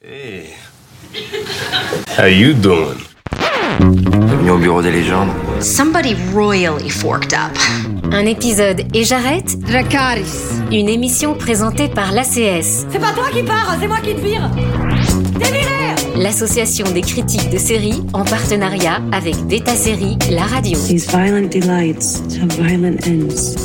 Hey. How you doing? Bienvenue au bureau des légendes? Somebody royally forked up. Un épisode et j'arrête? Dracaris. Une émission présentée par l'ACS, C'est pas toi qui pars, c'est moi qui te vire. T'es viré l'association des critiques de séries en partenariat avec Beta Série, la radio. These violent delights have violent ends.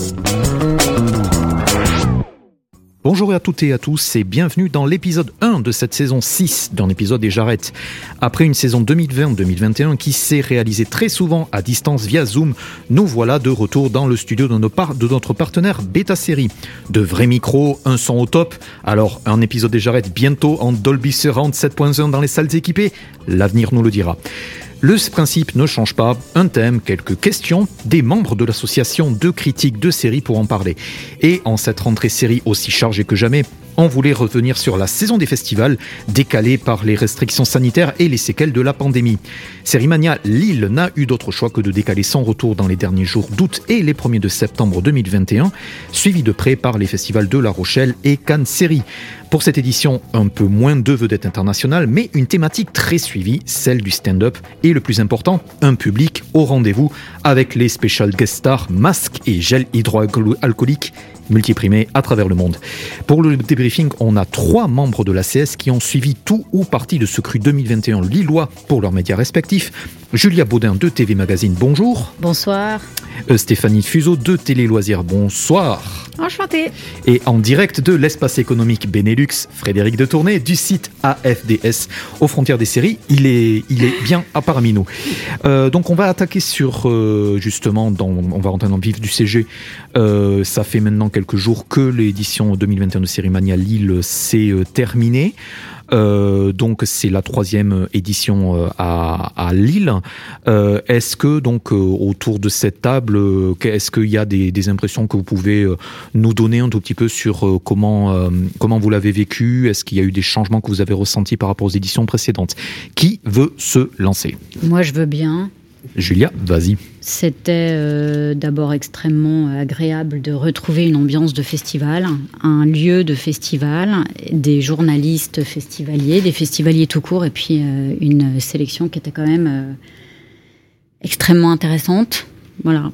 Bonjour à toutes et à tous et bienvenue dans l'épisode 1 de cette saison 6 d'un épisode et j'arrête. Après une saison 2020-2021 qui s'est réalisée très souvent à distance via Zoom, nous voilà de retour dans le studio de, nos de notre partenaire Beta Série. De vrais micros, un son au top, alors un épisode et j'arrête bientôt en Dolby Surround 7.1 dans les salles équipées, l'avenir nous le dira. Le principe ne change pas, un thème, quelques questions, des membres de l'association de critiques de séries pour en parler. Et en cette rentrée série aussi chargée que jamais, on voulait revenir sur la saison des festivals, décalée par les restrictions sanitaires et les séquelles de la pandémie. Sérimania Lille n'a eu d'autre choix que de décaler son retour dans les derniers jours d'août et les premiers de septembre 2021, suivi de près par les festivals de La Rochelle et Cannes Série. Pour cette édition, un peu moins de vedettes internationales, mais une thématique très suivie, celle du stand-up, et le plus important, un public au rendez-vous avec les special guest stars, masques et gel hydroalcoolique multiprimés à travers le monde. Pour le débriefing, on a trois membres de l'ACS qui ont suivi tout ou partie de ce cru 2021 lillois pour leurs médias respectifs. Julia Baudin de TV Magazine, bonjour. Bonsoir. Euh, Stéphanie Fuseau de Télé Loisirs, bonsoir. Enchanté. Et en direct de l'espace économique Benelux, Frédéric de Tournay du site AFDS aux frontières des séries. Il est, il est bien à parmi nous. Euh, donc on va attaquer sur euh, justement, dans, on va rentrer dans le vif du CG. Euh, ça fait maintenant quelques jours que l'édition 2021 de Série Mania Lille s'est euh, terminée. Euh, donc c'est la troisième édition euh, à, Lille. Est-ce que donc autour de cette table, est-ce qu'il y a des, impressions que vous pouvez nous donner un tout petit peu sur comment comment vous l'avez vécu? Est-ce qu'il y a eu des changements que vous avez ressentis par rapport aux éditions précédentes? Qui veut se lancer? Moi, je veux bien. Julia, vas-y. C'était euh, d'abord extrêmement agréable de retrouver une ambiance de festival, un lieu de festival, des journalistes festivaliers, des festivaliers tout court, et puis euh, une sélection qui était quand même euh, extrêmement intéressante. Voilà.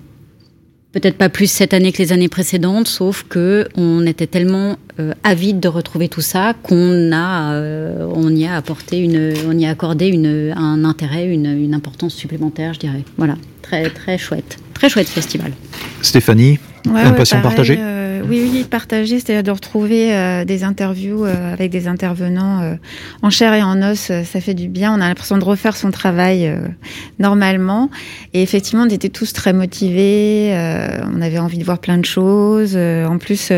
Peut-être pas plus cette année que les années précédentes, sauf que on était tellement euh, avide de retrouver tout ça qu'on a, euh, on y a apporté une, on y a accordé une, un intérêt, une, une importance supplémentaire, je dirais. Voilà, très très chouette, très chouette festival. Stéphanie, Ouais, Impression ouais, pareil, partagée? euh, Oui, oui, partagée, c'est-à-dire de retrouver euh, des interviews euh, avec des intervenants euh, en chair et en os, ça fait du bien. On a l'impression de refaire son travail normalement. Et effectivement, on était tous très motivés, on avait envie de voir plein de choses. En plus,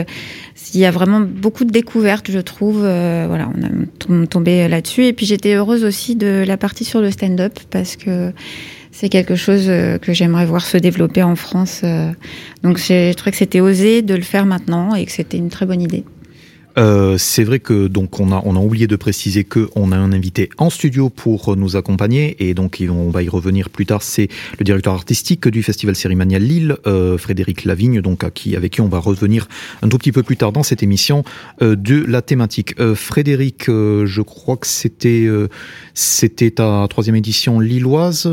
il y a vraiment beaucoup de découvertes, je trouve. Voilà, on tom- tombé là-dessus. Et puis j'étais heureuse aussi de la partie sur le stand-up parce que c'est quelque chose euh, que j'aimerais voir se développer en France. euh. Donc j'ai trouvé que c'était osé de le faire maintenant et que c'était une très bonne idée. Euh, c'est vrai que donc on a on a oublié de préciser que on a un invité en studio pour nous accompagner et donc on va y revenir plus tard. C'est le directeur artistique du festival Sérimania Lille, euh, Frédéric Lavigne, donc à qui avec qui on va revenir un tout petit peu plus tard dans cette émission euh, de la thématique. Frédéric, je crois que c'était c'était ta troisième édition lilloise.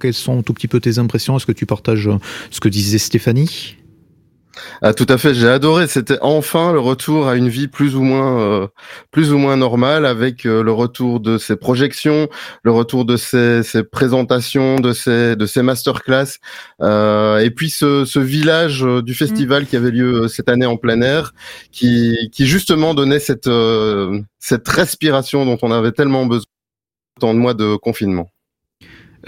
Quelles sont un tout petit peu tes impressions? Est-ce que tu partages ce que disait Stéphanie? Ah, tout à fait, j'ai adoré. C'était enfin le retour à une vie plus ou moins, euh, plus ou moins normale, avec euh, le retour de ces projections, le retour de ces, ces présentations, de ces, de ces masterclass, euh, et puis ce, ce village euh, du festival qui avait lieu cette année en plein air, qui, qui justement donnait cette, euh, cette respiration dont on avait tellement besoin dans le mois de confinement.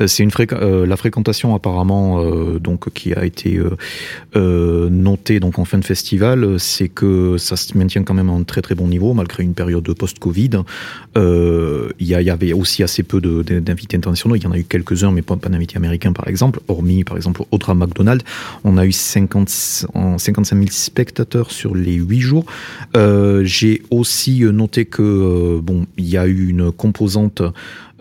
Euh, C'est une euh, la fréquentation apparemment euh, donc qui a été notée donc en fin de festival, c'est que ça se maintient quand même à un très très bon niveau malgré une période post-Covid. Euh, Il y, avait aussi assez peu de- de- d'invités internationaux. Il y en a eu quelques-uns, mais pas, d'invités américains par exemple. Hormis par exemple Audra McDonald, on a eu 50, en 55 000 spectateurs sur les 8 jours. J'ai aussi noté que bon, il y a eu une composante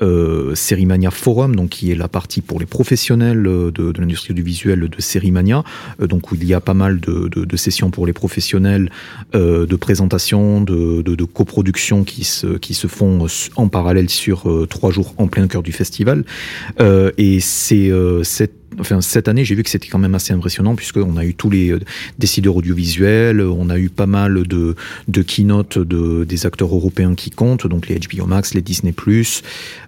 euh, Sérimania Forum, donc qui est la partie pour les professionnels de, de l'industrie du visuel de Sérimania, euh, donc où il y a pas mal de, de, de sessions pour les professionnels, euh, de présentation, de, de, de coproduction qui se, qui se font en parallèle sur euh, trois jours en plein cœur du festival. Euh, et c'est cette enfin, cette année, j'ai vu que c'était quand même assez impressionnant puisqu'on a eu tous les euh, décideurs audiovisuels, on a eu pas mal de, de keynotes de, des acteurs européens qui comptent, donc les HBO Max, les Disney+,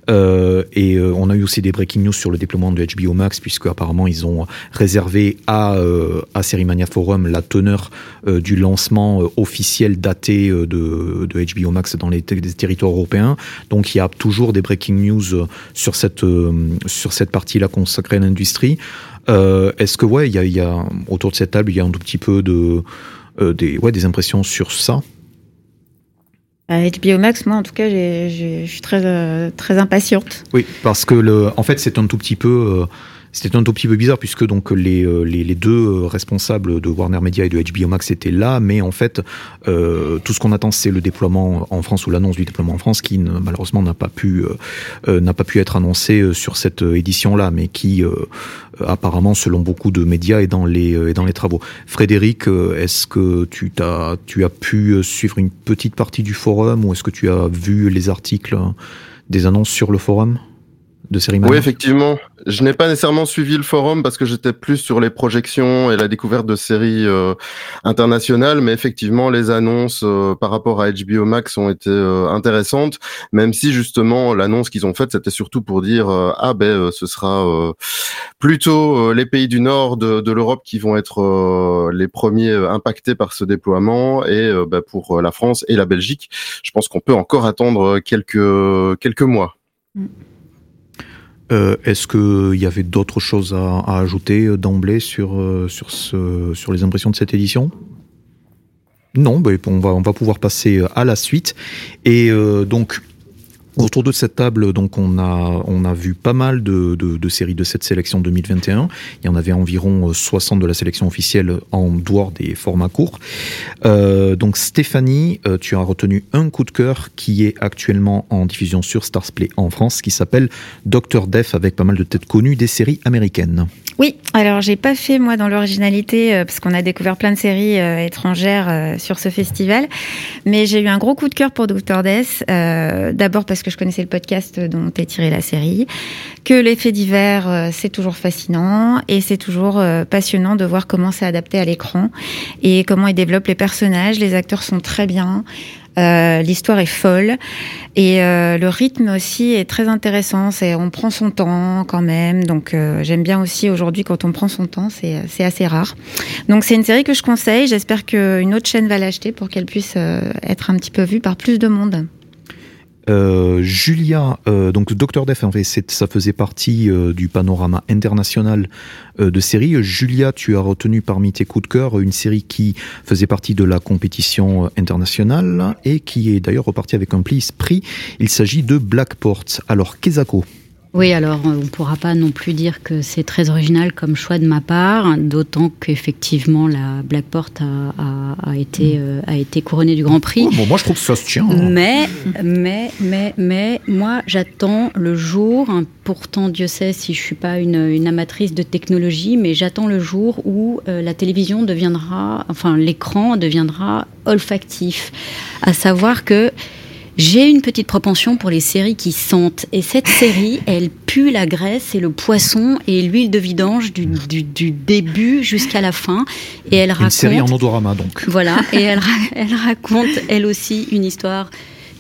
euh, et euh, on a eu aussi des breaking news sur le déploiement de HBO Max puisque apparemment ils ont réservé à, euh, à Serimania Forum la teneur du lancement officiel daté de, de HBO Max dans les, les, territoires européens. Donc il y a toujours des breaking news sur cette, sur cette partie-là consacrée à l'industrie. Euh, Est-ce que ouais, il y a, y a, autour de cette table, il y a un tout petit peu de euh, des ouais des impressions sur ça? À HBO Max, moi en tout cas, je suis très euh, très impatiente. Oui, parce que le, en fait, c'est un tout petit peu c'était un tout petit peu bizarre puisque donc les, les, les, deux responsables de Warner Media et de HBO Max étaient là, mais en fait euh, tout ce qu'on attend c'est le déploiement en France ou l'annonce du déploiement en France qui malheureusement n'a pas pu euh, n'a pas pu être annoncé sur cette édition là, mais qui euh, apparemment selon beaucoup de médias est dans les est dans les travaux. Frédéric, est-ce que tu as tu as pu suivre une petite partie du forum ou est-ce que tu as vu les articles des annonces sur le forum? De série Oui, effectivement. Je n'ai pas nécessairement suivi le forum parce que j'étais plus sur les projections et la découverte de séries euh, internationales, mais effectivement, les annonces euh, par rapport à HBO Max ont été euh, intéressantes, même si justement l'annonce qu'ils ont faite, c'était surtout pour dire euh, ah ben ce sera euh, plutôt les pays du nord de, de l'Europe qui vont être les premiers impactés par ce déploiement et ben, pour la France et la Belgique, je pense qu'on peut encore attendre quelques quelques mois. Mm. Euh, Est-ce qu'il y avait d'autres choses à, à ajouter d'emblée sur, euh, sur, ce, sur les impressions de cette édition? Non, bah, on, va, on va pouvoir passer à la suite. Et euh, donc, Autour de cette table, donc on a on a vu pas mal de, de, de, séries de cette sélection 2021. Il y en avait environ 60 de la sélection officielle en dehors des formats courts. Euh, donc Stéphanie, euh, tu as retenu un coup de cœur qui est actuellement en diffusion sur Starsplay en France, qui s'appelle Doctor Death avec pas mal de têtes connues des séries américaines. Oui, alors j'ai pas fait moi dans l'originalité euh, parce qu'on a découvert plein de séries euh, étrangères euh, sur ce festival, mais j'ai eu un gros coup de cœur pour Doctor Death. D'abord parce que je connaissais le podcast dont est tiré la série, que l'effet divers c'est toujours fascinant et c'est toujours passionnant de voir comment c'est adapté à l'écran et comment il développe les personnages. Les acteurs sont très bien. Euh, L'histoire est folle et euh, le rythme aussi est très intéressant. C'est on prend son temps quand même, donc euh, j'aime bien aussi aujourd'hui quand on prend son temps, c'est assez rare. Donc c'est une série que je conseille. J'espère qu'une autre chaîne va l'acheter pour qu'elle puisse euh, être un petit peu vue par plus de monde. Euh, Julia, euh, donc Docteur Def, en fait, ça faisait partie euh, du panorama international de séries. Julia, tu as retenu parmi tes coups de cœur une série qui faisait partie de la compétition internationale et qui est d'ailleurs repartie avec un prix. Il s'agit de Blackport. Alors, Kezako. Oui, alors on ne pourra pas non plus dire que c'est très original comme choix de ma part, d'autant qu'effectivement la Blackport a, a, a été, euh, a été couronnée du Grand Prix. Oh, bon, moi je trouve que ça se tient. Hein. Mais, mais, mais, mais, moi j'attends le jour, hein, pourtant Dieu sait si je ne suis pas une, une, amatrice de technologie, mais j'attends le jour où euh, la télévision deviendra, enfin l'écran deviendra olfactif. À savoir que j'ai une petite propension pour les séries qui sentent. Et cette série, elle pue la graisse et le poisson et l'huile de vidange du, du, du début jusqu'à la fin. Et elle une raconte. série en odorama, donc. Voilà. Et elle, elle raconte, elle aussi, une histoire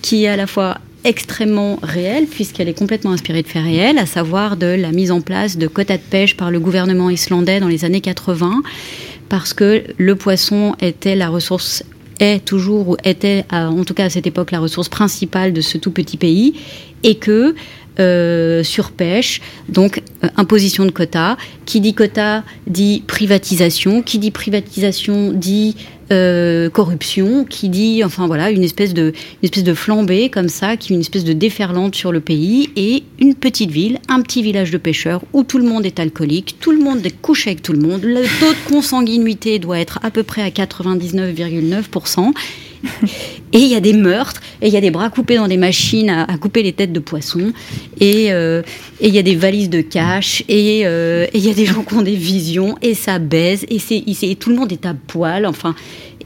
qui est à la fois extrêmement réelle, puisqu'elle est complètement inspirée de faits réels, à savoir de la mise en place de quotas de pêche par le gouvernement islandais dans les années 80, parce que le poisson était la ressource est toujours ou était en tout cas à cette époque la ressource principale de ce tout petit pays et que euh, surpêche, donc euh, imposition de quotas. Qui dit quota dit privatisation, qui dit privatisation dit euh, corruption, qui dit enfin voilà une espèce de une espèce de flambée comme ça, qui est une espèce de déferlante sur le pays et une petite ville, un petit village de pêcheurs où tout le monde est alcoolique, tout le monde couche avec tout le monde, le taux de consanguinité doit être à peu près à 99,9%. Et il y a des meurtres, et il y a des bras coupés dans des machines à, couper les têtes de poissons, et il y a des valises de cash, et il y a des gens qui ont des visions, et ça baise, et, c'est, et tout le monde est à poil, enfin,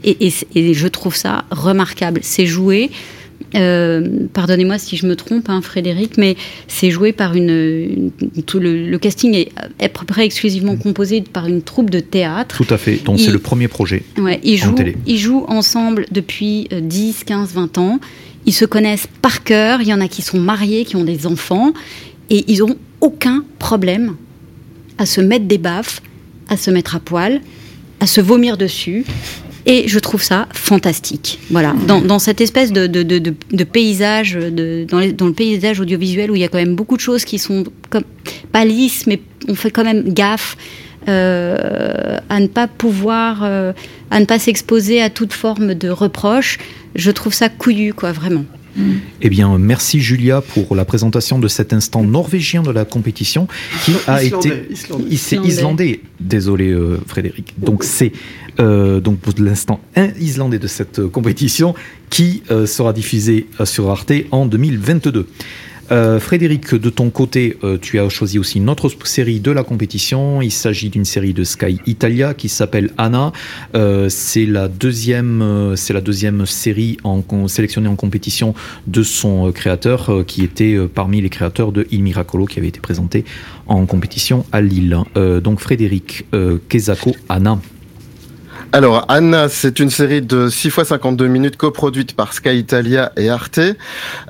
et, et je trouve ça remarquable. C'est joué euh, pardonnez-moi si je me trompe, hein, Frédéric, mais c'est joué par une. tout le, casting est à peu près exclusivement composé par une troupe de théâtre. Tout à fait. Donc c'est le premier projet. Ouais, ils, jouent, ils jouent ensemble depuis 10, 15, 20 ans. Ils se connaissent par cœur. Il y en a qui sont mariés, qui ont des enfants. Et ils n'ont aucun problème à se mettre des baffes, à se mettre à poil, à se vomir dessus. Et je trouve ça fantastique. Voilà, dans, cette espèce de, de, paysage, dans, dans, le paysage audiovisuel où il y a quand même beaucoup de choses qui sont comme, pas lisses, mais on fait quand même gaffe. Euh, à ne pas pouvoir, euh, à ne pas s'exposer à toute forme de reproche. Je trouve ça couillu, quoi, vraiment. Eh bien, merci Julia pour la présentation de cet instant norvégien de la compétition qui a été islandais. islandais. Désolé euh, Frédéric. Donc c'est euh, donc pour l'instant un islandais de cette compétition qui euh, sera diffusé sur Arte en 2022. Euh, Frédéric, de ton côté, euh, tu as choisi aussi une autre série de la compétition. Il s'agit d'une série de Sky Italia qui s'appelle Anna. Euh, c'est la deuxième, série sélectionnée en compétition de son créateur, qui était parmi les créateurs de Il Miracolo, qui avait été présenté en compétition à Lille. donc Frédéric Kezako, Anna. Alors, Anna, c'est une série de 6 fois 52 minutes coproduite par Sky Italia et Arte.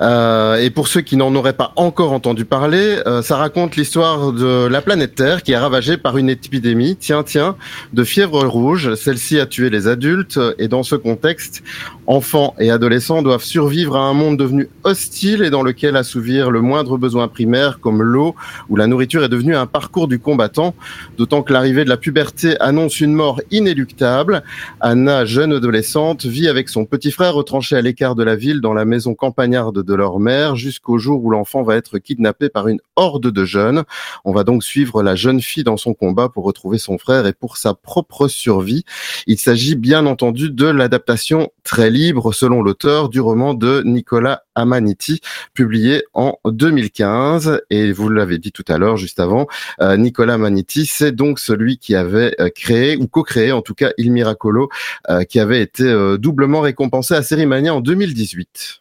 Euh, et pour ceux qui n'en auraient pas encore entendu parler, euh, ça raconte l'histoire de la planète Terre qui est ravagée par une épidémie, tiens, tiens, de fièvre rouge. Celle-ci a tué les adultes et dans ce contexte, enfants et adolescents doivent survivre à un monde devenu hostile et dans lequel assouvir le moindre besoin primaire comme l'eau ou la nourriture est devenu un parcours du combattant, d'autant que l'arrivée de la puberté annonce une mort inéluctable Anna, jeune adolescente, vit avec son petit frère retranché à l'écart de la ville dans la maison campagnarde de leur mère jusqu'au jour où l'enfant va être kidnappé par une horde de jeunes. On va donc suivre la jeune fille dans son combat pour retrouver son frère et pour sa propre survie. Il s'agit bien entendu de l'adaptation très libre, selon l'auteur, du roman de Nicolas Amaniti, publié en 2015. Et vous l'avez dit tout à l'heure, juste avant, euh, Nicolas Amaniti, c'est donc celui qui avait euh, créé, ou co-créé en tout cas, Il Miracolo, euh, qui avait été doublement récompensé à Sérimania en 2018.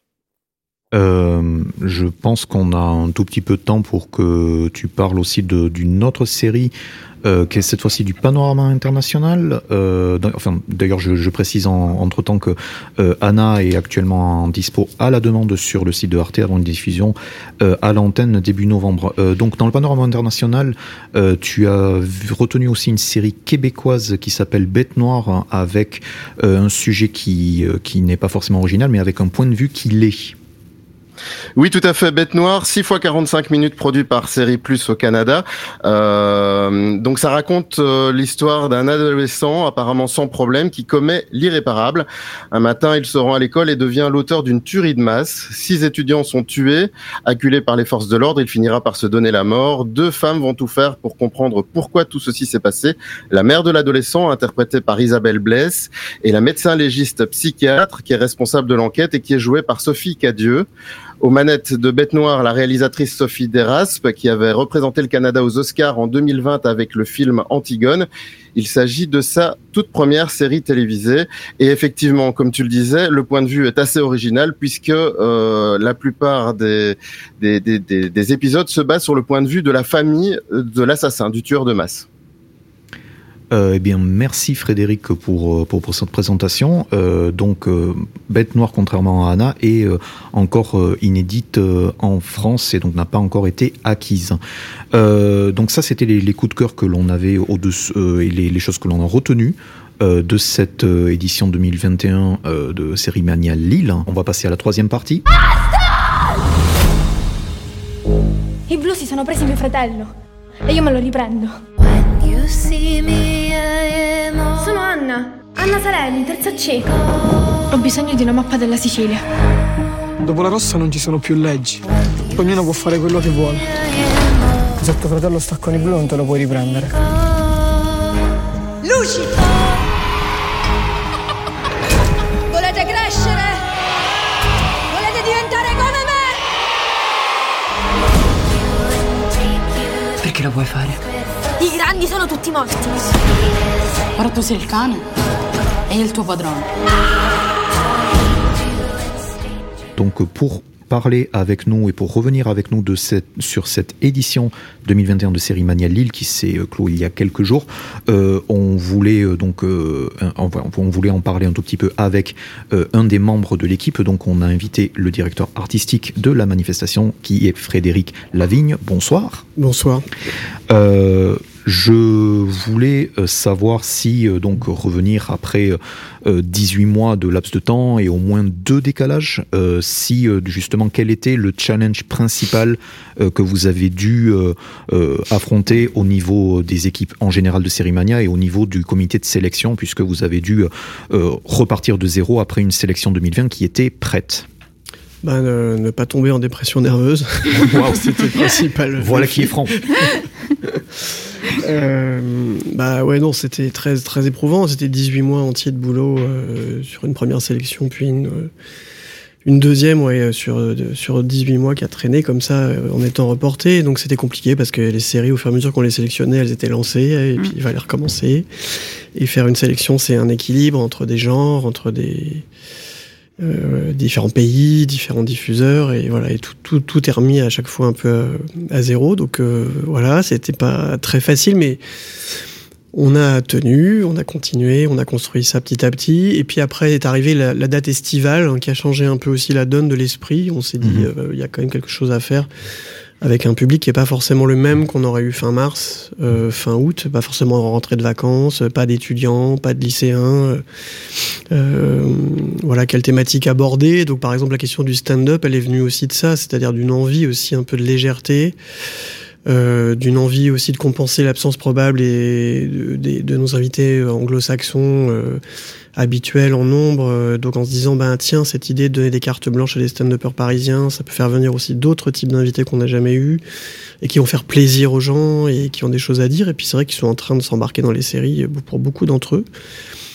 Je pense qu'on a un tout petit peu de temps pour que tu parles aussi d'une autre série euh, qui est cette fois-ci du panorama international. Euh, enfin, d'ailleurs, je, je, précise entre temps que euh, Anna est actuellement en dispo à la demande sur le site de Arte avant une diffusion euh, à l'antenne début novembre. Euh, donc, dans le panorama international, tu as retenu aussi une série québécoise qui s'appelle Bête Noire avec un sujet qui qui n'est pas forcément original, mais avec un point de vue qui l'est. Oui, tout à fait. Bête Noire, 6 fois 45 minutes produit par Série Plus au Canada. Euh, donc ça raconte euh, l'histoire d'un adolescent apparemment sans problème qui commet l'irréparable. Un matin, il se rend à l'école et devient l'auteur d'une tuerie de masse. Six étudiants sont tués, acculés par les forces de l'ordre. Il finira par se donner la mort. Deux femmes vont tout faire pour comprendre pourquoi tout ceci s'est passé. La mère de l'adolescent, interprétée par Isabelle Blesse, et la médecin légiste psychiatre qui est responsable de l'enquête et qui est jouée par Sophie Cadieux. Aux manettes de Bête Noire, la réalisatrice Sophie Deraspe, qui avait représenté le Canada aux Oscars en 2020 avec le film Antigone. Il s'agit de sa toute première série télévisée. Et effectivement, comme tu le disais, le point de vue est assez original puisque euh, la plupart des, des, des, des épisodes se basent sur le point de vue de la famille de l'assassin, du tueur de masse. Euh, eh bien, merci Frédéric pour, euh, pour, cette présentation. Euh, donc, Bête Noire, contrairement à Anna, est encore inédite en France et donc n'a pas encore été acquise. donc ça, c'était les, coups de cœur que l'on avait au-dessus et les, les, choses que l'on a retenues. de cette édition 2021 de Série Mania Lille. On va passer à la troisième partie. I blu si sono presi mio fratello e io me lo riprendo. Sono Anna, Anna Sarelli, terza C. Ho bisogno di una mappa della Sicilia. Dopo la rossa non ci sono più leggi. Ognuno può fare quello che vuole. Se tuo fratello sta con i blu non te lo puoi riprendere. Luci! Volete crescere? Volete diventare come me? Perché lo vuoi fare? I grandi sono tutti morti. Ora tu sei il cane e il tuo padrone. Donc pour parler avec nous et pour revenir avec nous de cette, sur cette édition 2021 de Série Mania Lille qui s'est euh, clos il y a quelques jours. Euh, on voulait euh, donc euh, on, on, voulait en parler un tout petit peu avec euh, un des membres de l'équipe. Donc on a invité le directeur artistique de la manifestation qui est Frédéric Lavigne. Bonsoir. Bonsoir. Euh, je voulais euh, savoir si, euh, donc, revenir après euh, 18 mois de laps de temps et au moins deux décalages, euh, si, euh, justement, quel était le challenge principal euh, que vous avez dû affronter au niveau des équipes en général de Sérimania et au niveau du comité de sélection, puisque vous avez dû repartir de zéro après une sélection 2020 qui était prête? Bah, ne, ne, pas tomber en dépression nerveuse. Wow. C'était le principal. Voilà qui est franc. euh, bah ouais, non, c'était très, très éprouvant. C'était 18 mois entiers de boulot euh, sur une première sélection, puis une, euh, une deuxième, ouais, sur, de, sur 18 mois qui a traîné comme ça euh, en étant reporté. Donc c'était compliqué parce que les séries, au fur et à mesure qu'on les sélectionnait, elles étaient lancées et puis il fallait recommencer. Et faire une sélection, c'est un équilibre entre des genres, entre des euh, différents pays, différents diffuseurs, et voilà, et tout, tout, tout, est remis à chaque fois un peu à, à zéro. Donc euh, voilà, c'était pas très facile, mais on a tenu, on a continué, on a construit ça petit à petit. Et puis après est arrivée la, la date estivale hein, qui a changé un peu aussi la donne de l'esprit. On s'est dit, il -hmm. euh, y a quand même quelque chose à faire avec un public qui est pas forcément le même qu'on aurait eu fin mars, euh, fin août, pas forcément en rentrée de vacances, pas d'étudiants, pas de lycéens. Euh, voilà quelle thématique aborder. Donc par exemple la question du stand-up, elle est venue aussi de ça, c'est-à-dire d'une envie aussi un peu de légèreté. Euh, d'une envie aussi de compenser l'absence probable et de, de, de, nos invités anglo-saxons euh, habituels en nombre. Euh, donc en se disant, ben tiens, cette idée de donner des cartes blanches à des stand-uppers parisiens, ça peut faire venir aussi d'autres types d'invités qu'on n'a jamais eu et qui vont faire plaisir aux gens et qui ont des choses à dire. Et puis c'est vrai qu'ils sont en train de s'embarquer dans les séries pour beaucoup d'entre eux.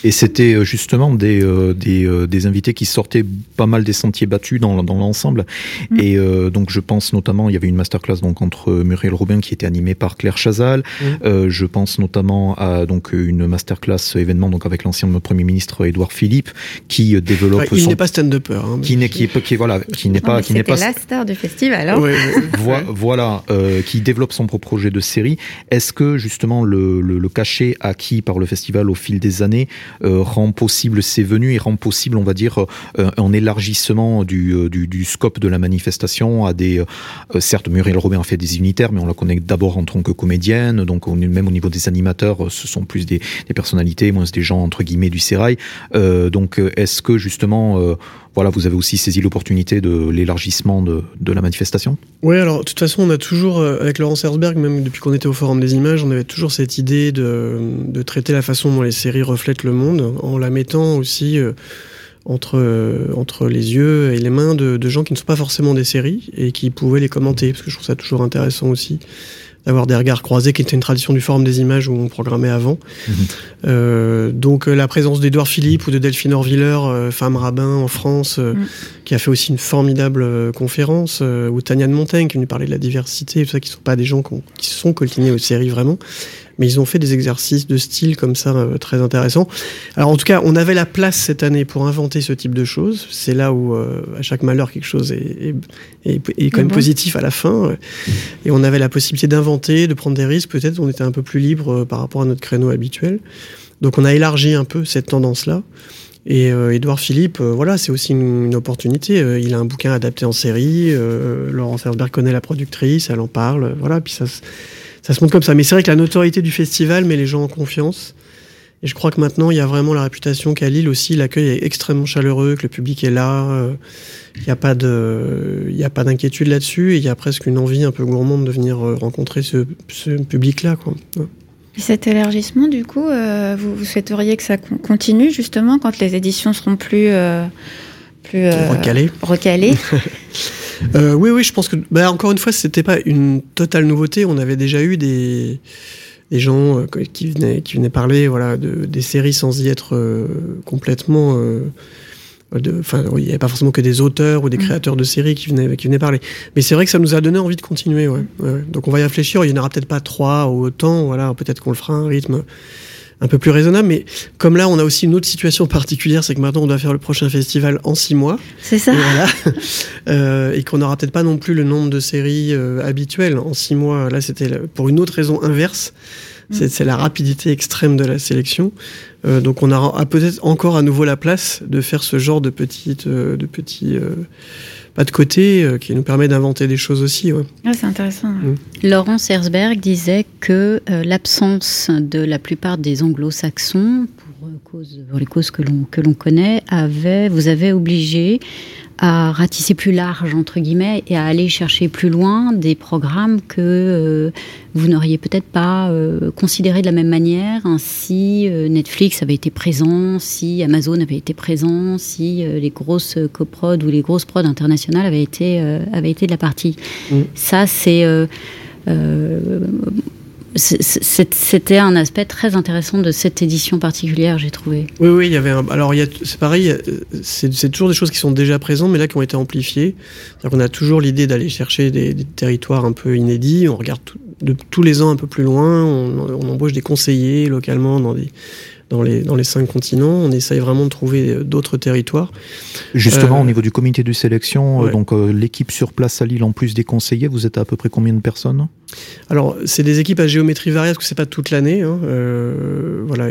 Et c'était justement des, euh, des, euh, des, invités qui sortaient pas mal des sentiers battus dans, dans l'ensemble. Mmh. Et euh, donc je pense notamment, il y avait une masterclass donc entre Muriel Robin qui était animée par Claire Chazal. Mmh. je pense notamment à donc une masterclass événement donc avec l'ancien Premier ministre Édouard Philippe qui développe. Ouais, il son... n'est pas stand-upper. Hein, qui n'est qui, voilà qui n'est pas qui n'est pas la star du festival. Hein ouais, ouais. voilà qui développe son propre projet de série. Est-ce que justement le, le, le cachet acquis par le festival au fil des années euh, rend possible ces venues et rend possible, on va dire, euh, un élargissement du, euh, du, du, scope de la manifestation à des. Euh, certes, Muriel Robin a fait des unitaires, mais on la connaît d'abord en tant que comédienne, donc on, même au niveau des animateurs, ce sont plus des, des personnalités, moins des gens entre guillemets du sérail. Donc, est-ce que justement voilà, vous avez aussi saisi l'opportunité de l'élargissement de, la manifestation? Oui, alors de toute façon, on a toujours, avec Laurence Herzberg, même depuis qu'on était au Forum des images, on avait toujours cette idée de, traiter la façon dont les séries reflètent le monde, en la mettant aussi euh, entre, euh, les yeux et les mains de, gens qui ne sont pas forcément des séries et qui pouvaient les commenter, parce que je trouve ça toujours intéressant aussi d'avoir des regards croisés, qui était une tradition du Forum des images où on programmait avant. Mmh. Euh, donc la présence d'Edouard Philippe ou de Delphine Orviller, euh, femme rabbin en France, euh, mmh. qui a fait aussi une formidable euh, conférence, ou Tania de Montaigne qui nous parlait de la diversité, tout ça, qui ne sont pas des gens qui se sont coltinés aux séries vraiment mais ils ont fait des exercices de style comme ça euh, très intéressants. Alors en tout cas, on avait la place cette année pour inventer ce type de choses. C'est là où euh, à chaque malheur quelque chose est, est, est, est quand même bon. positif à la fin. Et on avait la possibilité d'inventer, de prendre des risques. Peut-être on était un peu plus libre euh, par rapport à notre créneau habituel. Donc on a élargi un peu cette tendance-là. Et euh, Edouard Philippe, euh, voilà, c'est aussi une, une opportunité. Euh, il a un bouquin adapté en série. Euh, Laurence Herzberg connaît la productrice, elle en parle. Voilà, puis ça, ça se montre comme ça. Mais c'est vrai que la notoriété du festival met les gens en confiance. Et je crois que maintenant, il y a vraiment la réputation qu'à Lille aussi, l'accueil est extrêmement chaleureux, que le public est là. Euh, il n'y a pas de, il y a pas d'inquiétude là-dessus. Et il y a presque une envie un peu gourmande de venir rencontrer ce, ce public-là, quoi. Ouais. Et cet élargissement, du coup, euh, vous, vous, souhaiteriez que ça continue justement quand les éditions seront plus, euh, plus euh, recalées. recalées. Euh, oui, oui, je pense que, bah, encore une fois, c'était pas une totale nouveauté. On avait déjà eu des, des gens euh, qui venaient, qui venaient parler, voilà, de, des séries sans y être euh, complètement Enfin, il n'y avait pas forcément que des auteurs ou des créateurs de séries qui venaient, qui venaient parler. Mais c'est vrai que ça nous a donné envie de continuer. Ouais. Ouais. Donc on va y réfléchir. Il n'y en aura peut-être pas trois ou autant. Voilà, peut-être qu'on le fera à un rythme un peu plus raisonnable. Mais comme là, on a aussi une autre situation particulière, c'est que maintenant on doit faire le prochain festival en six mois. C'est ça. Et, voilà. euh, et qu'on n'aura peut-être pas non plus le nombre de séries euh, habituelles en six mois. Là, c'était pour une autre raison inverse. C'est la rapidité extrême de la sélection. Euh, donc on a peut-être encore à nouveau la place de faire ce genre de petites, euh, de petits euh, pas de côté euh, qui nous permet d'inventer des choses aussi. Ouais. Ah, c'est intéressant. Mm. Laurence Herzberg disait que euh, l'absence de la plupart des anglo-saxons, pour, euh, cause, pour les causes que l'on que l'on connaît, avait, vous avez obligé à ratisser plus large entre guillemets et à aller chercher plus loin des programmes que euh, vous n'auriez peut-être pas euh, considéré de la même manière hein, si euh, Netflix avait été présent, si Amazon avait été présent, si euh, les grosses coprods ou les grosses prods internationales avaient été avaient été de la partie. Mm. Ça c'est c'était un aspect très intéressant de cette édition particulière, j'ai trouvé. Oui, oui, il y avait un... Alors, c'est pareil, euh, c'est toujours des choses qui sont déjà présentes, mais là qui ont été amplifiées. Qu'on a toujours l'idée d'aller chercher des, territoires un peu inédits. On regarde de, tous les ans un peu plus loin. On, on embauche des conseillers localement dans, des, dans, les, dans les cinq continents. On essaye vraiment de trouver euh, d'autres territoires. Justement, Euh, au niveau du comité de sélection, euh, ouais. donc euh, l'équipe sur place à Lille, en plus des conseillers, vous êtes à, peu près combien de personnes? Alors, c'est des équipes à géométrie variable, parce que c'est pas toute l'année. Hein. Euh, voilà.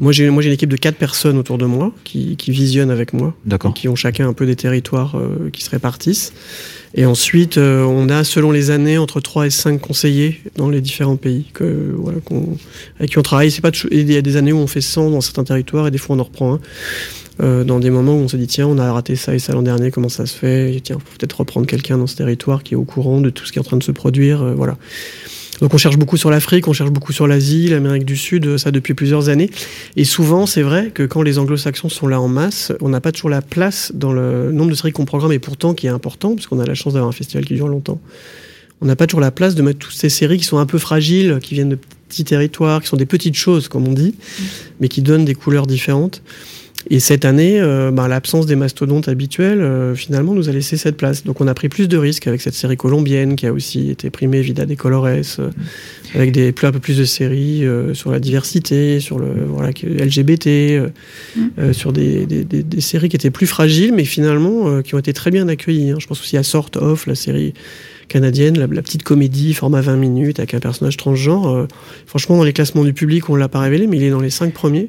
Moi, j'ai moi j'ai une équipe de quatre personnes autour de moi qui, qui visionnent avec moi, D'accord. qui ont chacun un peu des territoires euh, qui se répartissent. Et ensuite, euh, on a, selon les années, entre 3 et 5 conseillers dans les différents pays que, voilà, qu'on- avec qui on travaille. C'est pas il y a des années où on fait 100 dans certains territoires et des fois on en reprend un. Euh, dans des moments où on se dit tiens on a raté ça et ça l'an dernier comment ça se fait? Et tiens faut peut-être reprendre quelqu'un dans ce territoire qui est au courant de tout ce qui est en train de se produire euh, voilà donc on cherche beaucoup sur l'Afrique, on cherche beaucoup sur l'Asie, l'Amérique du Sud, euh, ça depuis plusieurs années. Et souvent, c'est vrai que quand les anglo-saxons sont là en masse, on n'a pas toujours la place dans le nombre de séries qu'on programme, et pourtant qui est important, puisqu'on a la chance d'avoir un festival qui dure longtemps. On n'a pas toujours la place de mettre toutes ces séries qui sont un peu fragiles, qui viennent de petits territoires, qui sont des petites choses, comme on dit, mais qui donnent des couleurs différentes. Et cette année, euh, ben, l'absence des mastodontes habituels, euh, finalement, nous a laissé cette place. Donc on a pris plus de risques avec cette série colombienne qui a aussi été primée Vida de Colores, euh, avec des, plus, un peu plus de séries euh, sur la diversité, sur le voilà, LGBT, euh, euh, sur des, des, des- des séries qui étaient plus fragiles, mais finalement euh, qui ont été très bien accueillies. hein. Je pense aussi à Sort Off, la série canadienne, la, la petite comédie, format 20 minutes, avec un personnage transgenre. Franchement, dans les classements du public, on ne l'a pas révélé, mais il est dans les cinq premiers,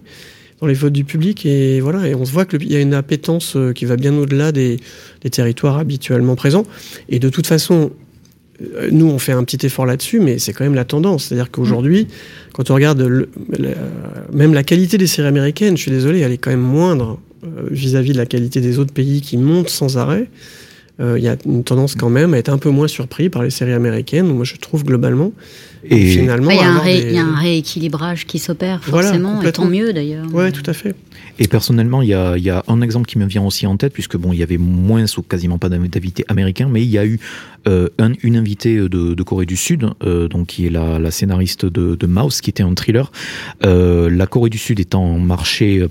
dans les votes du public. Et voilà, et on se voit qu'il y a une appétence euh, qui va bien au-delà des, territoires habituellement présents. Et de toute façon, euh, nous, on fait un petit effort là-dessus, mais c'est quand même la tendance. C'est-à-dire qu'aujourd'hui, quand on regarde même la qualité des séries américaines, je suis désolé, elle est quand même moindre euh, vis-à-vis de la qualité des autres pays qui montent sans arrêt. Euh, Il y a une tendance quand même à être un peu moins surpris par les séries américaines, moi je trouve globalement. Et finalement, Enfin, il, y a un avoir ré- des- il y a un rééquilibrage qui s'opère Voilà, forcément, et complètement. tant mieux d'ailleurs. Ouais, tout à fait. Et personnellement, il y a, il y a un exemple qui me vient aussi en tête, puisque bon, il y avait moins ou quasiment pas d'inv- d'invités américains, mais il y a eu euh, un- une invitée de, de Corée du Sud, euh, donc qui est la, la scénariste de, de Mouse, qui était un thriller. Euh, la Corée du Sud étant un marché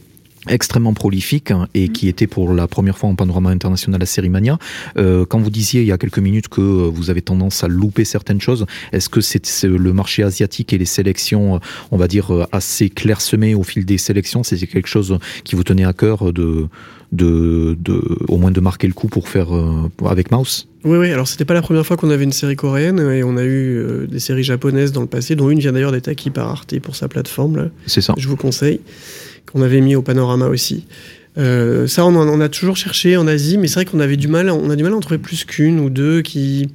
extrêmement prolifique hein, et qui était pour la première fois en panorama international à Série Mania. Euh, quand vous disiez il y a quelques minutes que euh, vous avez tendance à louper certaines choses, est-ce que c'est le marché asiatique et les sélections, euh, on va dire, euh, assez clairsemées au fil des sélections, c'est quelque chose qui vous tenait à cœur de, de, de, au moins de marquer le coup pour faire euh, avec Mouse Oui, oui, alors c'était pas la première fois qu'on avait une série coréenne, et on a eu euh, des séries japonaises dans le passé, dont une vient d'ailleurs d'être acquise par Arte pour sa plateforme. Là. C'est ça. Je vous conseille, qu'on avait mis au panorama aussi. Euh, ça, on, en- on a toujours cherché en Asie, mais c'est vrai qu'on avait du mal, on a du mal à en trouver plus qu'une ou deux qui,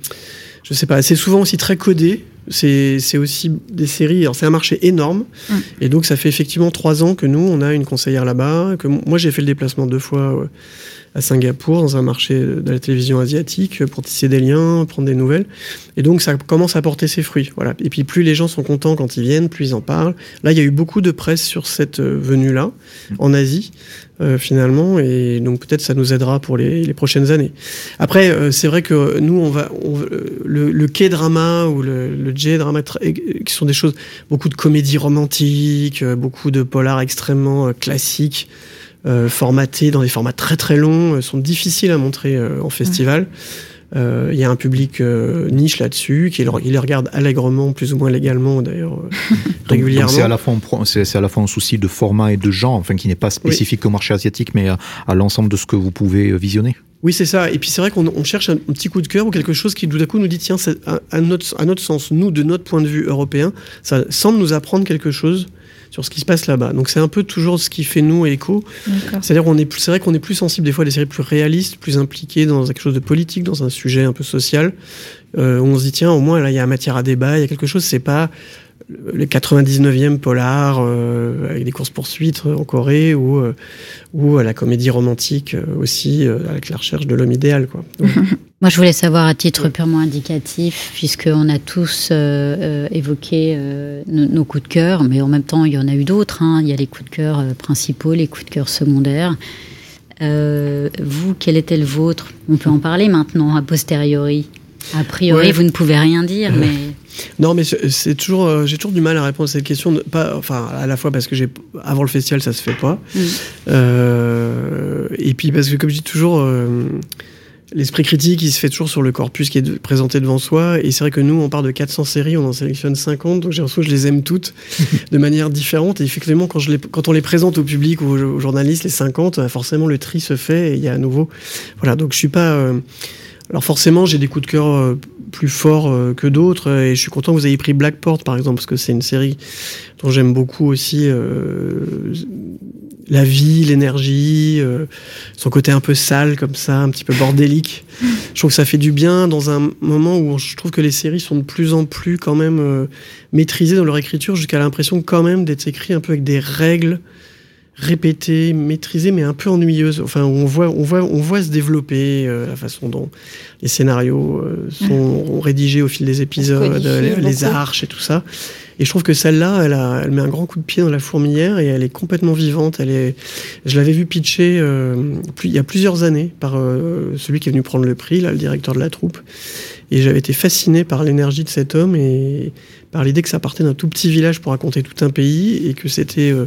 je sais pas, c'est souvent aussi très codé. C'est aussi des séries. Alors c'est un marché énorme, et donc ça fait effectivement trois ans que nous on a une conseillère là-bas. Que moi j'ai fait le déplacement deux fois à Singapour dans un marché de la télévision asiatique pour tisser des liens, prendre des nouvelles. Et donc ça commence à porter ses fruits. Voilà. Et puis plus les gens sont contents quand ils viennent, plus ils en parlent. Là il y a eu beaucoup de presse sur cette euh, venue-là en Asie. euh, finalement et donc peut-être ça nous aidera pour les, les prochaines années. Après euh, c'est vrai que nous on va on- le, le K-drama ou le, le J-drama euh, qui sont des choses beaucoup de comédies romantiques, euh, beaucoup de polars extrêmement euh, classiques formatés dans des formats très très longs, sont difficiles à montrer en festival. Euh, il y a un public euh, niche là-dessus, qui il les regarde allègrement, plus ou moins légalement d'ailleurs, euh, régulièrement. C'est à, la fois un, c'est, à la fois un souci de format et de genre, enfin qui n'est pas spécifique au marché asiatique, mais à, l'ensemble de ce que vous pouvez visionner. Oui, c'est ça. Et puis c'est vrai qu'on cherche un, petit coup de cœur ou quelque chose qui tout à coup nous dit tiens, à, à, notre, à notre sens, nous, de notre point de vue européen, ça semble nous apprendre quelque chose sur ce qui se passe là-bas. Donc c'est un peu toujours ce qui fait nous écho. C'est-à-dire qu'on est, c'est vrai qu'on est plus sensible des fois à des séries plus réalistes, plus impliquées dans quelque chose de politique, dans un sujet un peu social. Euh, où on se dit tiens, au moins là il y a matière à débat, il y a quelque chose. C'est pas le 99e polar euh, avec des courses poursuites en Corée ou euh, ou la comédie romantique aussi avec la recherche de l'homme idéal quoi. Moi, je voulais savoir à titre purement indicatif, puisqu'on a tous évoqué nos, coups de cœur, mais en même temps, il y en a eu d'autres. Hein. Il y a les coups de cœur principaux, les coups de cœur secondaires. vous, quel était le vôtre? On peut en parler maintenant, a posteriori. A priori, vous ne pouvez rien dire, mais. Non, mais c'est toujours, euh, j'ai toujours du mal à répondre à cette question. Pas, enfin, à la fois parce que j'ai, avant le festival, ça se fait pas, mm. euh, et puis parce que, comme je dis toujours, euh, l'esprit critique, il se fait toujours sur le corpus qui est présenté devant soi. Et c'est vrai que nous, on part de 400 séries, on en sélectionne 50, donc j'ai l'impression que je les aime toutes de manière différente. Et effectivement, quand, je les, quand on les présente au public ou aux, journalistes, les 50, forcément, le tri se fait et il y a à nouveau, voilà. Donc je suis pas alors forcément, j'ai des coups de cœur euh, plus forts euh, que d'autres, et je suis content que vous ayez pris Blackport par exemple, parce que c'est une série dont j'aime beaucoup aussi euh, la vie, l'énergie, son côté un peu sale comme ça, un petit peu bordélique. Je trouve que ça fait du bien dans un moment où je trouve que les séries sont de plus en plus quand même maîtrisées dans leur écriture, jusqu'à l'impression quand même d'être écrit un peu avec des règles répétée, maîtrisée, mais un peu ennuyeuse. Enfin, on voit, on voit, on voit se développer euh, la façon dont les scénarios euh, sont rédigés au fil des épisodes, les, arches et tout ça. Et je trouve que celle-là, elle, elle met un grand coup de pied dans la fourmilière et elle est complètement vivante. Elle est, je l'avais vu pitcher euh, il y a plusieurs années par celui qui est venu prendre le prix, là, le directeur de la troupe. Et j'avais été fasciné par l'énergie de cet homme et par l'idée que ça partait d'un tout petit village pour raconter tout un pays et que c'était euh,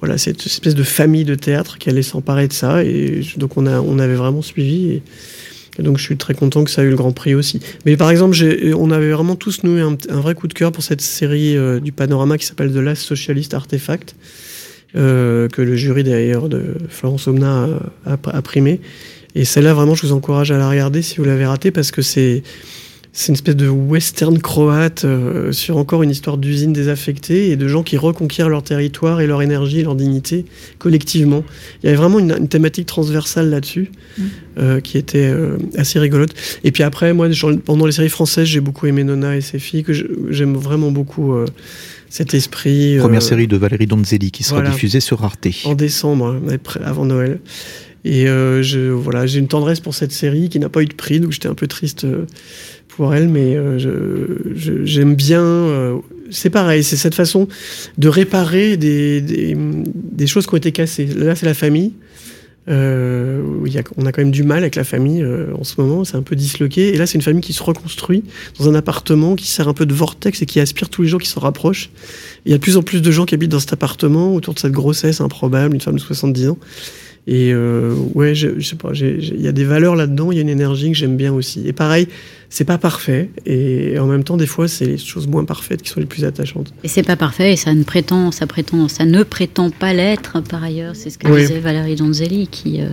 voilà cette espèce de famille de théâtre qui allait s'emparer de ça. Et donc on, a, on avait vraiment suivi. Donc je suis très content que ça ait eu le Grand Prix aussi. Mais par exemple, on avait vraiment tous noué un, vrai coup de cœur pour cette série euh, du Panorama qui s'appelle The Last Socialist Artefact, euh, que le jury d'ailleurs de Florence Omna a, a primé. Et celle-là, vraiment, je vous encourage à la regarder si vous l'avez ratée parce que c'est c'est une espèce de western croate euh, sur encore une histoire d'usine désaffectée et de gens qui reconquièrent leur territoire et leur énergie et leur dignité collectivement. Il y avait vraiment une, thématique transversale là-dessus mm. euh, qui était euh, assez rigolote. Et puis après, moi, pendant les séries françaises, j'ai beaucoup aimé Nona et ses filles, que j'aime vraiment beaucoup cet esprit. Première série de Valérie Donzelli qui sera diffusée sur Arte. En décembre, avant Noël. Et je, voilà, j'ai une tendresse pour cette série qui n'a pas eu de prix, donc j'étais un peu triste pour elle, mais euh, j'aime bien. Euh, c'est pareil, c'est cette façon de réparer des, choses qui ont été cassées. Là, c'est la famille. Euh, on a quand même du mal avec la famille en ce moment, c'est un peu disloqué. Et là, c'est une famille qui se reconstruit dans un appartement qui sert un peu de vortex et qui aspire tous les gens qui se rapprochent. il y a de plus en plus de gens qui habitent dans cet appartement autour de cette grossesse improbable, une femme de 70 ans. Et euh, ouais, je, sais pas, il y a des valeurs là-dedans, il y a une énergie que j'aime bien aussi. Et pareil, c'est pas parfait, et en même temps, des fois, c'est les choses moins parfaites qui sont les plus attachantes. Et c'est pas parfait, et ça ne prétend, ça prétend, ça ne prétend pas l'être par ailleurs. C'est ce que disait Valérie Donzelli, qui, euh,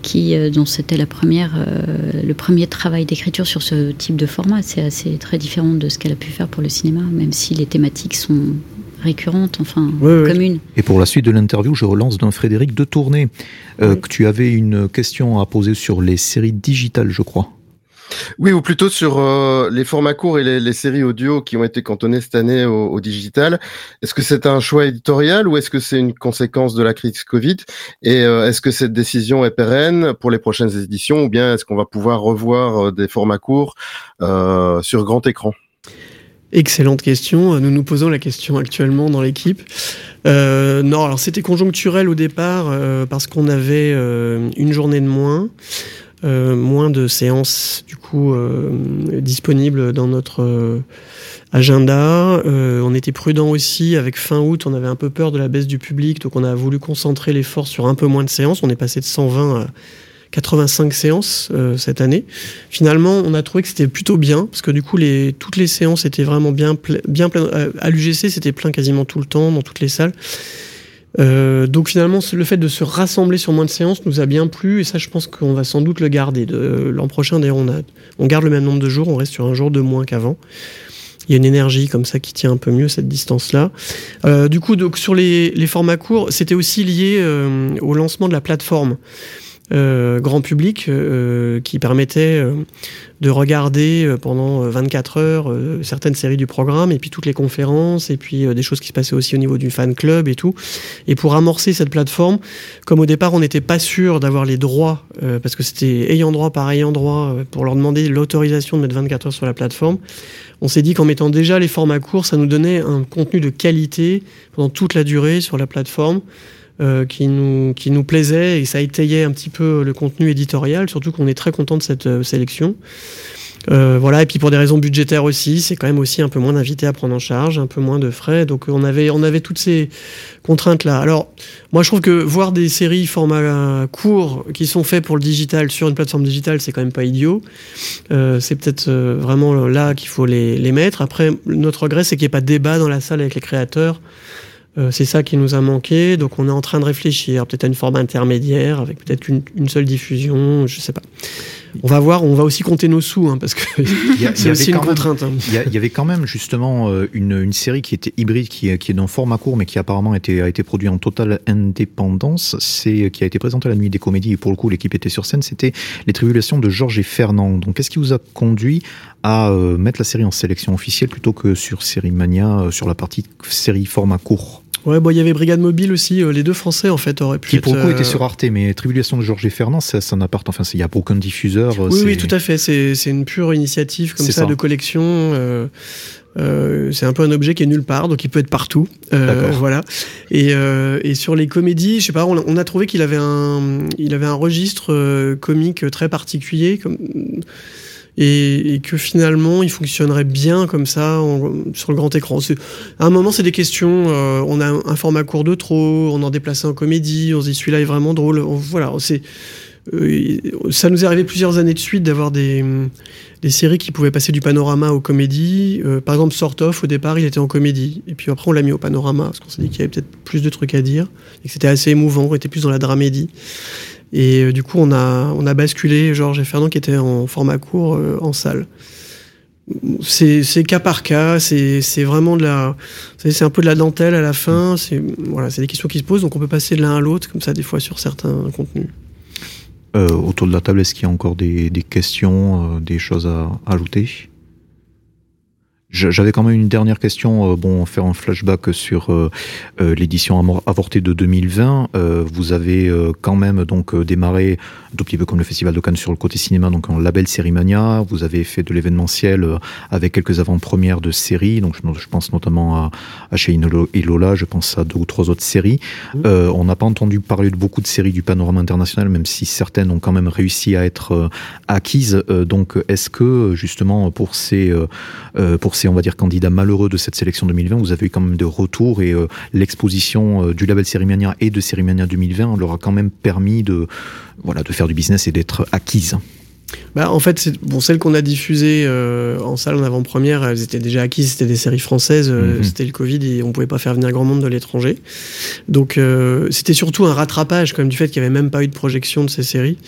qui euh, dont c'était la première, le premier travail d'écriture sur ce type de format. C'est assez très différent de ce qu'elle a pu faire pour le cinéma, même si les thématiques sont récurrente, enfin commune. Et pour la suite de l'interview, je relance d'un Frédéric de Tournai, euh, que tu avais une question à poser sur les séries digitales, je crois. Oui, ou plutôt sur euh, les formats courts et les, séries audio qui ont été cantonnées cette année au, digital. Est-ce que c'est un choix éditorial ou est-ce que c'est une conséquence de la crise Covid? Et euh, est-ce que cette décision est pérenne pour les prochaines éditions ou bien est-ce qu'on va pouvoir revoir des formats courts sur grand écran? Excellente question. Nous nous posons la question actuellement dans l'équipe. Euh, non, alors c'était conjoncturel au départ euh, parce qu'on avait euh, une journée de moins. moins de séances du coup disponibles dans notre agenda. on était prudent aussi avec fin août, on avait un peu peur de la baisse du public, donc on a voulu concentrer l'effort sur un peu moins de séances. On est passé de 120 à 85 séances euh, cette année. Finalement, on a trouvé que c'était plutôt bien parce que du coup, toutes les séances étaient vraiment bien, bien pleines. Euh, à l'UGC, c'était plein quasiment tout le temps dans toutes les salles. Euh, donc finalement, le fait de se rassembler sur moins de séances nous a bien plu et ça, je pense qu'on va sans doute le garder. L'an prochain, d'ailleurs, on, on garde le même nombre de jours, on reste sur un jour de moins qu'avant. Il y a une énergie comme ça qui tient un peu mieux cette distance-là. Du coup, sur les, formats courts, c'était aussi lié au lancement de la plateforme. Euh, grand public euh, qui permettait euh, de regarder pendant 24 heures certaines séries du programme et puis toutes les conférences et puis des choses qui se passaient aussi au niveau du fan club et tout. Et pour amorcer cette plateforme, comme au départ on n'était pas sûr d'avoir les droits parce que c'était ayant droit par ayant droit pour leur demander l'autorisation de mettre 24 heures sur la plateforme, on s'est dit qu'en mettant déjà les formats courts, ça nous donnait un contenu de qualité pendant toute la durée sur la plateforme. Euh, qui, nous, qui nous plaisait et ça étayait un petit peu le contenu éditorial, surtout qu'on est très content de cette euh, sélection. Euh, voilà, et puis pour des raisons budgétaires aussi, c'est quand même aussi un peu moins d'invités à prendre en charge, un peu moins de frais. Donc on avait, on avait toutes ces contraintes-là. Alors, moi je trouve que voir des séries format court qui sont faits pour le digital sur une plateforme digitale, c'est quand même pas idiot. Euh, c'est peut-être vraiment là qu'il faut les, les mettre. Après, notre regret, c'est qu'il n'y ait pas de débat dans la salle avec les créateurs. Euh, c'est ça qui nous a manqué, donc on est en train de réfléchir peut-être à une forme intermédiaire avec peut-être une, seule diffusion, je sais pas. On va voir, on va aussi compter nos sous, hein, parce que c'est aussi une contrainte. Hein. Il y, avait quand même justement euh, une, série qui était hybride, qui, qui est dans format court, mais qui apparemment a été produite en totale indépendance. C'est qui a été présentée à la nuit des comédies et pour le coup l'équipe était sur scène. C'était les tribulations de Georges et Fernand. Donc qu'est-ce qui vous a conduit à euh, mettre la série en sélection officielle plutôt que sur Série Mania, sur la partie série format court? Ouais, bon, il y avait Brigade Mobile aussi. Euh, les deux Français, en fait, auraient pu. Qui, pour le coup, euh, était sur Arte, mais Tribulation de Georges et Fernand, ça, ça n'apporte. Enfin, il n'y a aucun diffuseur. Euh, oui, oui, tout à fait. C'est une pure initiative comme ça, de collection. Euh, c'est un peu un objet qui est nulle part, donc il peut être partout. Euh, voilà. Et, euh, et, sur les comédies, je sais pas, on, on a trouvé qu'il avait un, il avait un registre comique très particulier. Comme, et, que finalement il fonctionnerait bien comme ça sur le grand écran. À un moment, c'est des questions. Euh, on a un, format court de trop, on en déplace un en comédie, on se dit celui-là est vraiment drôle. voilà, c'est euh, ça nous est arrivé plusieurs années de suite d'avoir des, des séries qui pouvaient passer du panorama aux comédies. Euh, par exemple, Sort Off, au départ, il était en comédie. Et puis après, on l'a mis au panorama, parce qu'on s'est dit qu'il y avait peut-être plus de trucs à dire, et que c'était assez émouvant, on était plus dans la dramédie. Et euh, du coup, on a, on a basculé Georges et Fernand qui étaient en format court euh, en salle. C'est cas par cas, c'est vraiment de la, c'est un peu de la dentelle à la fin. C'est voilà, c'est des questions qui se posent, donc on peut passer de l'un à l'autre comme ça des fois sur certains contenus. Euh, autour de la table, est-ce qu'il y a encore des, des questions, des choses à ajouter? J'avais quand même une dernière question, euh, bon, faire un flashback sur euh, euh, l'édition avortée de 2020. vous avez quand même donc démarré un tout petit peu comme le Festival de Cannes sur le côté cinéma, donc en label Sérimania. Vous avez fait de l'événementiel avec quelques avant-premières de séries, donc je, pense notamment à, à chez et Lola, je pense à deux ou trois autres séries. Mmh. on n'a pas entendu parler de beaucoup de séries du panorama international, même si certaines ont quand même réussi à être acquises. donc, est-ce que justement pour ces pour on va dire, candidat malheureux de cette sélection 2020, vous avez eu quand même des retours et euh, l'exposition euh, du label Sérimania et de Sérimania 2020 leur a quand même permis de, voilà, de faire du business et d'être acquise. Bah, en fait, bon, celles qu'on a diffusées euh, en salle en avant-première, elles étaient déjà acquises, c'était des séries françaises, mhm. c'était le Covid et on pouvait pas faire venir grand monde de l'étranger. Donc c'était surtout un rattrapage quand même du fait qu'il y avait même pas eu de projection de ces séries.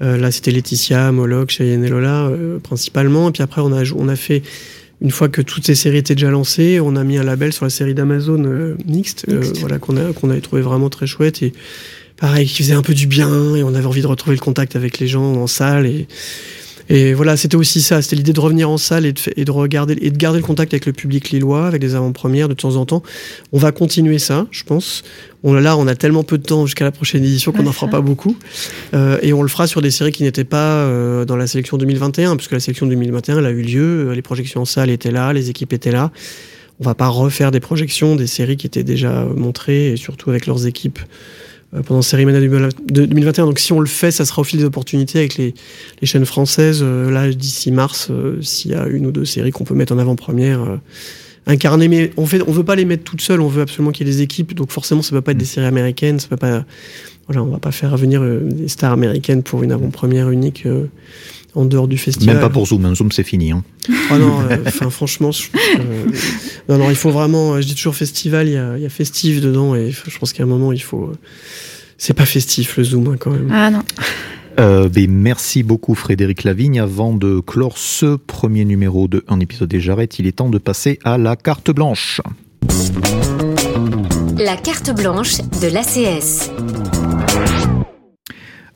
là, c'était Laetitia, Moloch, Cheyenne et Lola principalement. Et puis après, on a, on a fait une fois que toutes ces séries étaient déjà lancées, on a mis un label sur la série d'Amazon euh, mixte, euh, voilà qu'on a qu'on avait trouvé vraiment très chouette et pareil qui faisait un peu du bien et on avait envie de retrouver le contact avec les gens en salle et et voilà, c'était aussi ça, c'était l'idée de revenir en salle et de, et de regarder et de garder le contact avec le public lillois, avec des avant-premières de temps en temps. On va continuer ça, je pense. On là, on a tellement peu de temps jusqu'à la prochaine édition qu'on n'en fera pas beaucoup, euh, et on le fera sur des séries qui n'étaient pas euh, dans la sélection 2021, puisque la sélection 2021 elle a eu lieu, euh, les projections en salle étaient là, les équipes étaient là. On va pas refaire des projections des séries qui étaient déjà montrées et surtout avec leurs équipes euh, pendant Sérimania 2021. Donc si on le fait, ça sera au fil des opportunités avec les, les chaînes françaises. Euh, là, d'ici mars, euh, s'il y a une ou deux séries qu'on peut mettre en avant-première, incarner. Mais on fait, on veut pas les mettre toutes seules. On veut absolument qu'il y ait des équipes. Donc forcément, ça peut pas être des séries américaines. Ça peut pas. Voilà, on va pas faire venir des stars américaines pour une avant-première unique en dehors du festival. Même pas pour Zoom, hein. Zoom c'est fini. Hein. Ah non, enfin franchement, je, non, non, il faut vraiment. Je dis toujours festival, il y a, il y a festif dedans, et je pense qu'à un moment, il faut. C'est pas festif le Zoom hein, quand même. Ah non. Euh, ben, merci beaucoup Frédéric Lavigne. Avant de clore ce premier numéro de Un épisode des Jarrettes, il est temps de passer à la carte blanche. La carte blanche de l'ACS.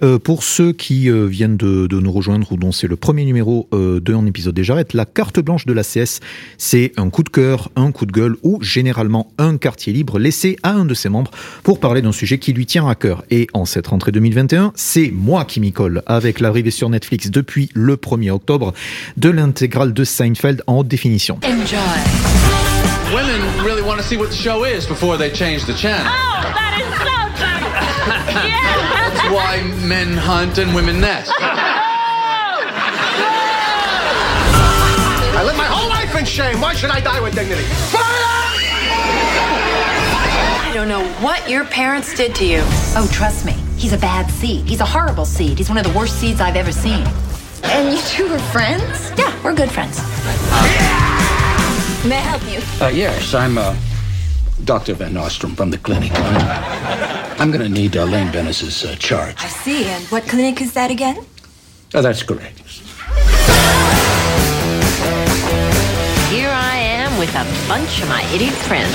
Euh, pour ceux qui euh, viennent de, de, nous rejoindre ou dont c'est le premier numéro euh, de un épisode des Jarrettes, la carte blanche de l'ACS, c'est un coup de cœur, un coup de gueule ou généralement un quartier libre laissé à un de ses membres pour parler d'un sujet qui lui tient à cœur. Et en cette rentrée 2021, c'est moi qui m'y colle avec l'arrivée sur Netflix depuis le 1er octobre de l'intégrale de Seinfeld en haute définition. Enjoy. Women really want to see what the show is before they change the channel. Oh, that is so yeah. That's why men hunt and women nest. I live my whole life in shame. Why should I die with dignity? I don't know what your parents did to you. Oh, trust me. He's a bad seed. He's a horrible seed. He's one of the worst seeds I've ever seen. And you two are friends? Yeah, we're good friends. May I help you? Uh, yes, I'm uh, Dr. Van Nostrum from the clinic. I'm going to need uh, Lane Bennis's uh, chart. I see. And what clinic is that again? Oh, that's correct. Here I am with a bunch of my idiot friends.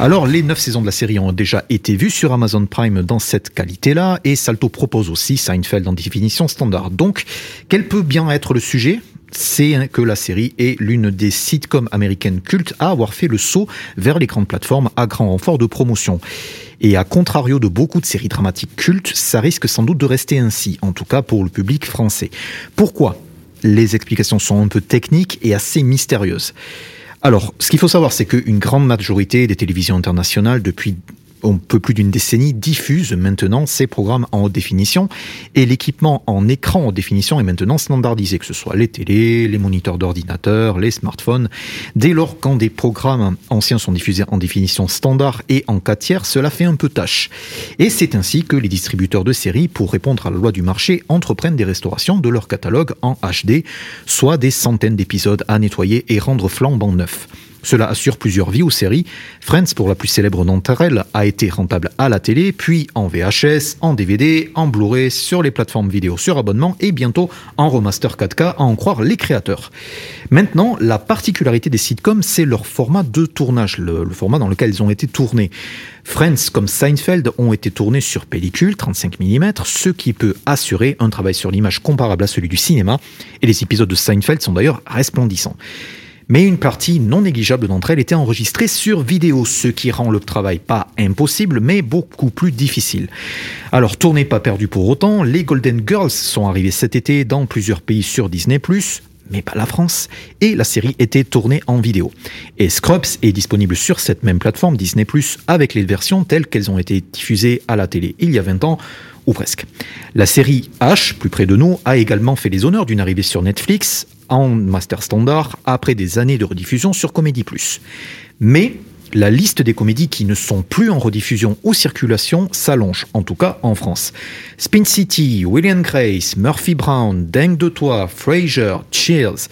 Alors, les 9 saisons de la série ont déjà été vues sur Amazon Prime dans cette qualité-là, et Salto propose aussi Seinfeld en définition standard. Donc, quel peut bien être le sujet? C'est que la série est l'une des sitcoms américaines cultes à avoir fait le saut vers les grandes plateformes à grand renfort de promotion. Et à contrario de beaucoup de séries dramatiques cultes, ça risque sans doute de rester ainsi, en tout cas pour le public français. Pourquoi? Les explications sont un peu techniques et assez mystérieuses. Alors, ce qu'il faut savoir, c'est qu'une grande majorité des télévisions internationales, depuis un peu plus d'une décennie, diffuse maintenant ces programmes en haute définition et l'équipement en écran haute définition est maintenant standardisé, que ce soit les télés, les moniteurs d'ordinateur, les smartphones. Dès lors, quand des programmes anciens sont diffusés en définition standard et en 4 tiers, cela fait un peu tâche. Et c'est ainsi que les distributeurs de séries, pour répondre à la loi du marché, entreprennent des restaurations de leur catalogue en HD, soit des centaines d'épisodes à nettoyer et rendre flambant neufs. Cela assure plusieurs vies aux séries. Friends, pour la plus célèbre d'entre elles, a été rentable à la télé, puis en VHS, en DVD, en Blu-ray, sur les plateformes vidéo sur abonnement et bientôt en remaster 4K, à en croire les créateurs. Maintenant, la particularité des sitcoms, c'est leur format de tournage, le, le format dans lequel ils ont été tournés. Friends comme Seinfeld ont été tournés sur pellicule 35 mm, ce qui peut assurer un travail sur l'image comparable à celui du cinéma, et les épisodes de Seinfeld sont d'ailleurs resplendissants mais une partie non négligeable d'entre elles était enregistrée sur vidéo, ce qui rend le travail pas impossible, mais beaucoup plus difficile. Alors, tournée pas perdue pour autant, les Golden Girls sont arrivées cet été dans plusieurs pays sur Disney+, mais pas la France, et la série était tournée en vidéo. Et Scrubs est disponible sur cette même plateforme Disney+, avec les versions telles qu'elles ont été diffusées à la télé il y a 20 ans, ou presque. La série H, plus près de nous, a également fait les honneurs d'une arrivée sur Netflix en master standard après des années de rediffusion sur Comédie Plus. Mais la liste des comédies qui ne sont plus en rediffusion ou circulation s'allonge, en tout cas en France. Spin City, William Grace, Murphy Brown, Dingue de Toi, Frasier, Cheers.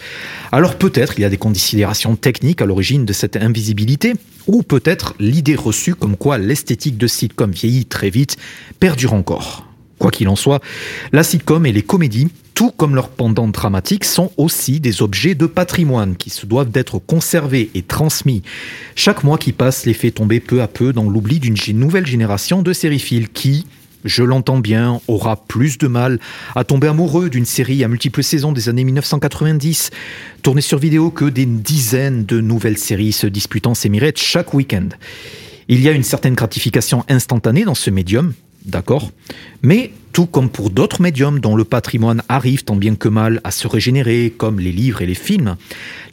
Alors peut-être il y a des considérations techniques à l'origine de cette invisibilité, ou peut-être l'idée reçue comme quoi l'esthétique de sitcom vieillit très vite perdure encore. Quoi qu'il en soit, la sitcom et les comédies, tout comme leurs pendant dramatiques, sont aussi des objets de patrimoine qui se doivent d'être conservés et transmis. Chaque mois qui passe les fait tomber peu à peu dans l'oubli d'une nouvelle génération de sériphiles qui, je l'entends bien, aura plus de mal à tomber amoureux d'une série à multiples saisons des années 1990, tournée sur vidéo que des dizaines de nouvelles séries se disputant ces mirettes chaque week-end. Il y a une certaine gratification instantanée dans ce médium, d'accord Mais tout comme pour d'autres médiums dont le patrimoine arrive tant bien que mal à se régénérer, comme les livres et les films,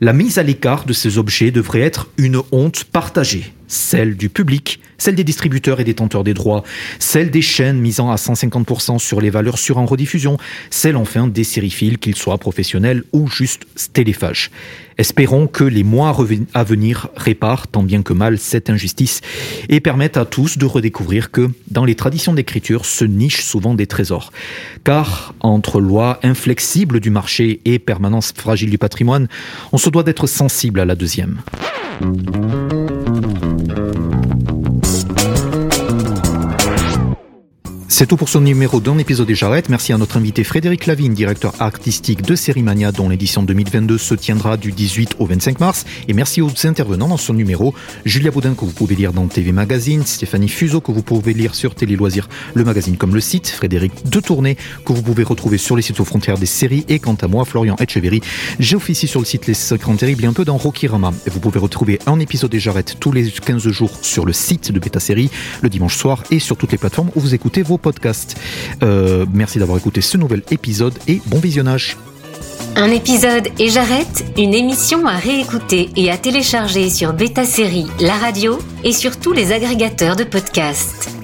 la mise à l'écart de ces objets devrait être une honte partagée. Celle du public, celle des distributeurs et détenteurs des droits, celle des chaînes misant à 150% sur les valeurs sur en rediffusion, celle enfin des sériphiles, qu'ils soient professionnels ou juste stéléphages. Espérons que les mois à venir réparent tant bien que mal cette injustice et permettent à tous de redécouvrir que dans les traditions d'écriture se nichent souvent des trésors. Car entre loi inflexible du marché et permanence fragile du patrimoine, on se doit d'être sensible à la deuxième. Thank you. C'est tout pour ce numéro d'un épisode des Jarrettes. Merci à notre invité Frédéric Lavigne, directeur artistique de Sérimania, dont l'édition 2022 se tiendra du 18 au 25 mars. Et merci aux intervenants dans ce numéro. Julia Baudin, que vous pouvez lire dans TV Magazine, Stéphanie Fuseau, que vous pouvez lire sur Télé Loisirs, le magazine comme le site, Frédéric De Tournée, que vous pouvez retrouver sur les sites aux frontières des séries. Et quant à moi, Florian Etcheverry, j'ai officié sur le site Les Secrets Terribles et un peu dans Rokirama. Et vous pouvez retrouver un épisode des Jarrettes tous les 15 jours sur le site de Beta Série, le dimanche soir et sur toutes les plateformes où vous écoutez vos podcast. Euh, merci d'avoir écouté ce nouvel épisode et bon visionnage. Un épisode et j'arrête, une émission à réécouter et à télécharger sur Beta Série, la radio et sur tous les agrégateurs de podcasts.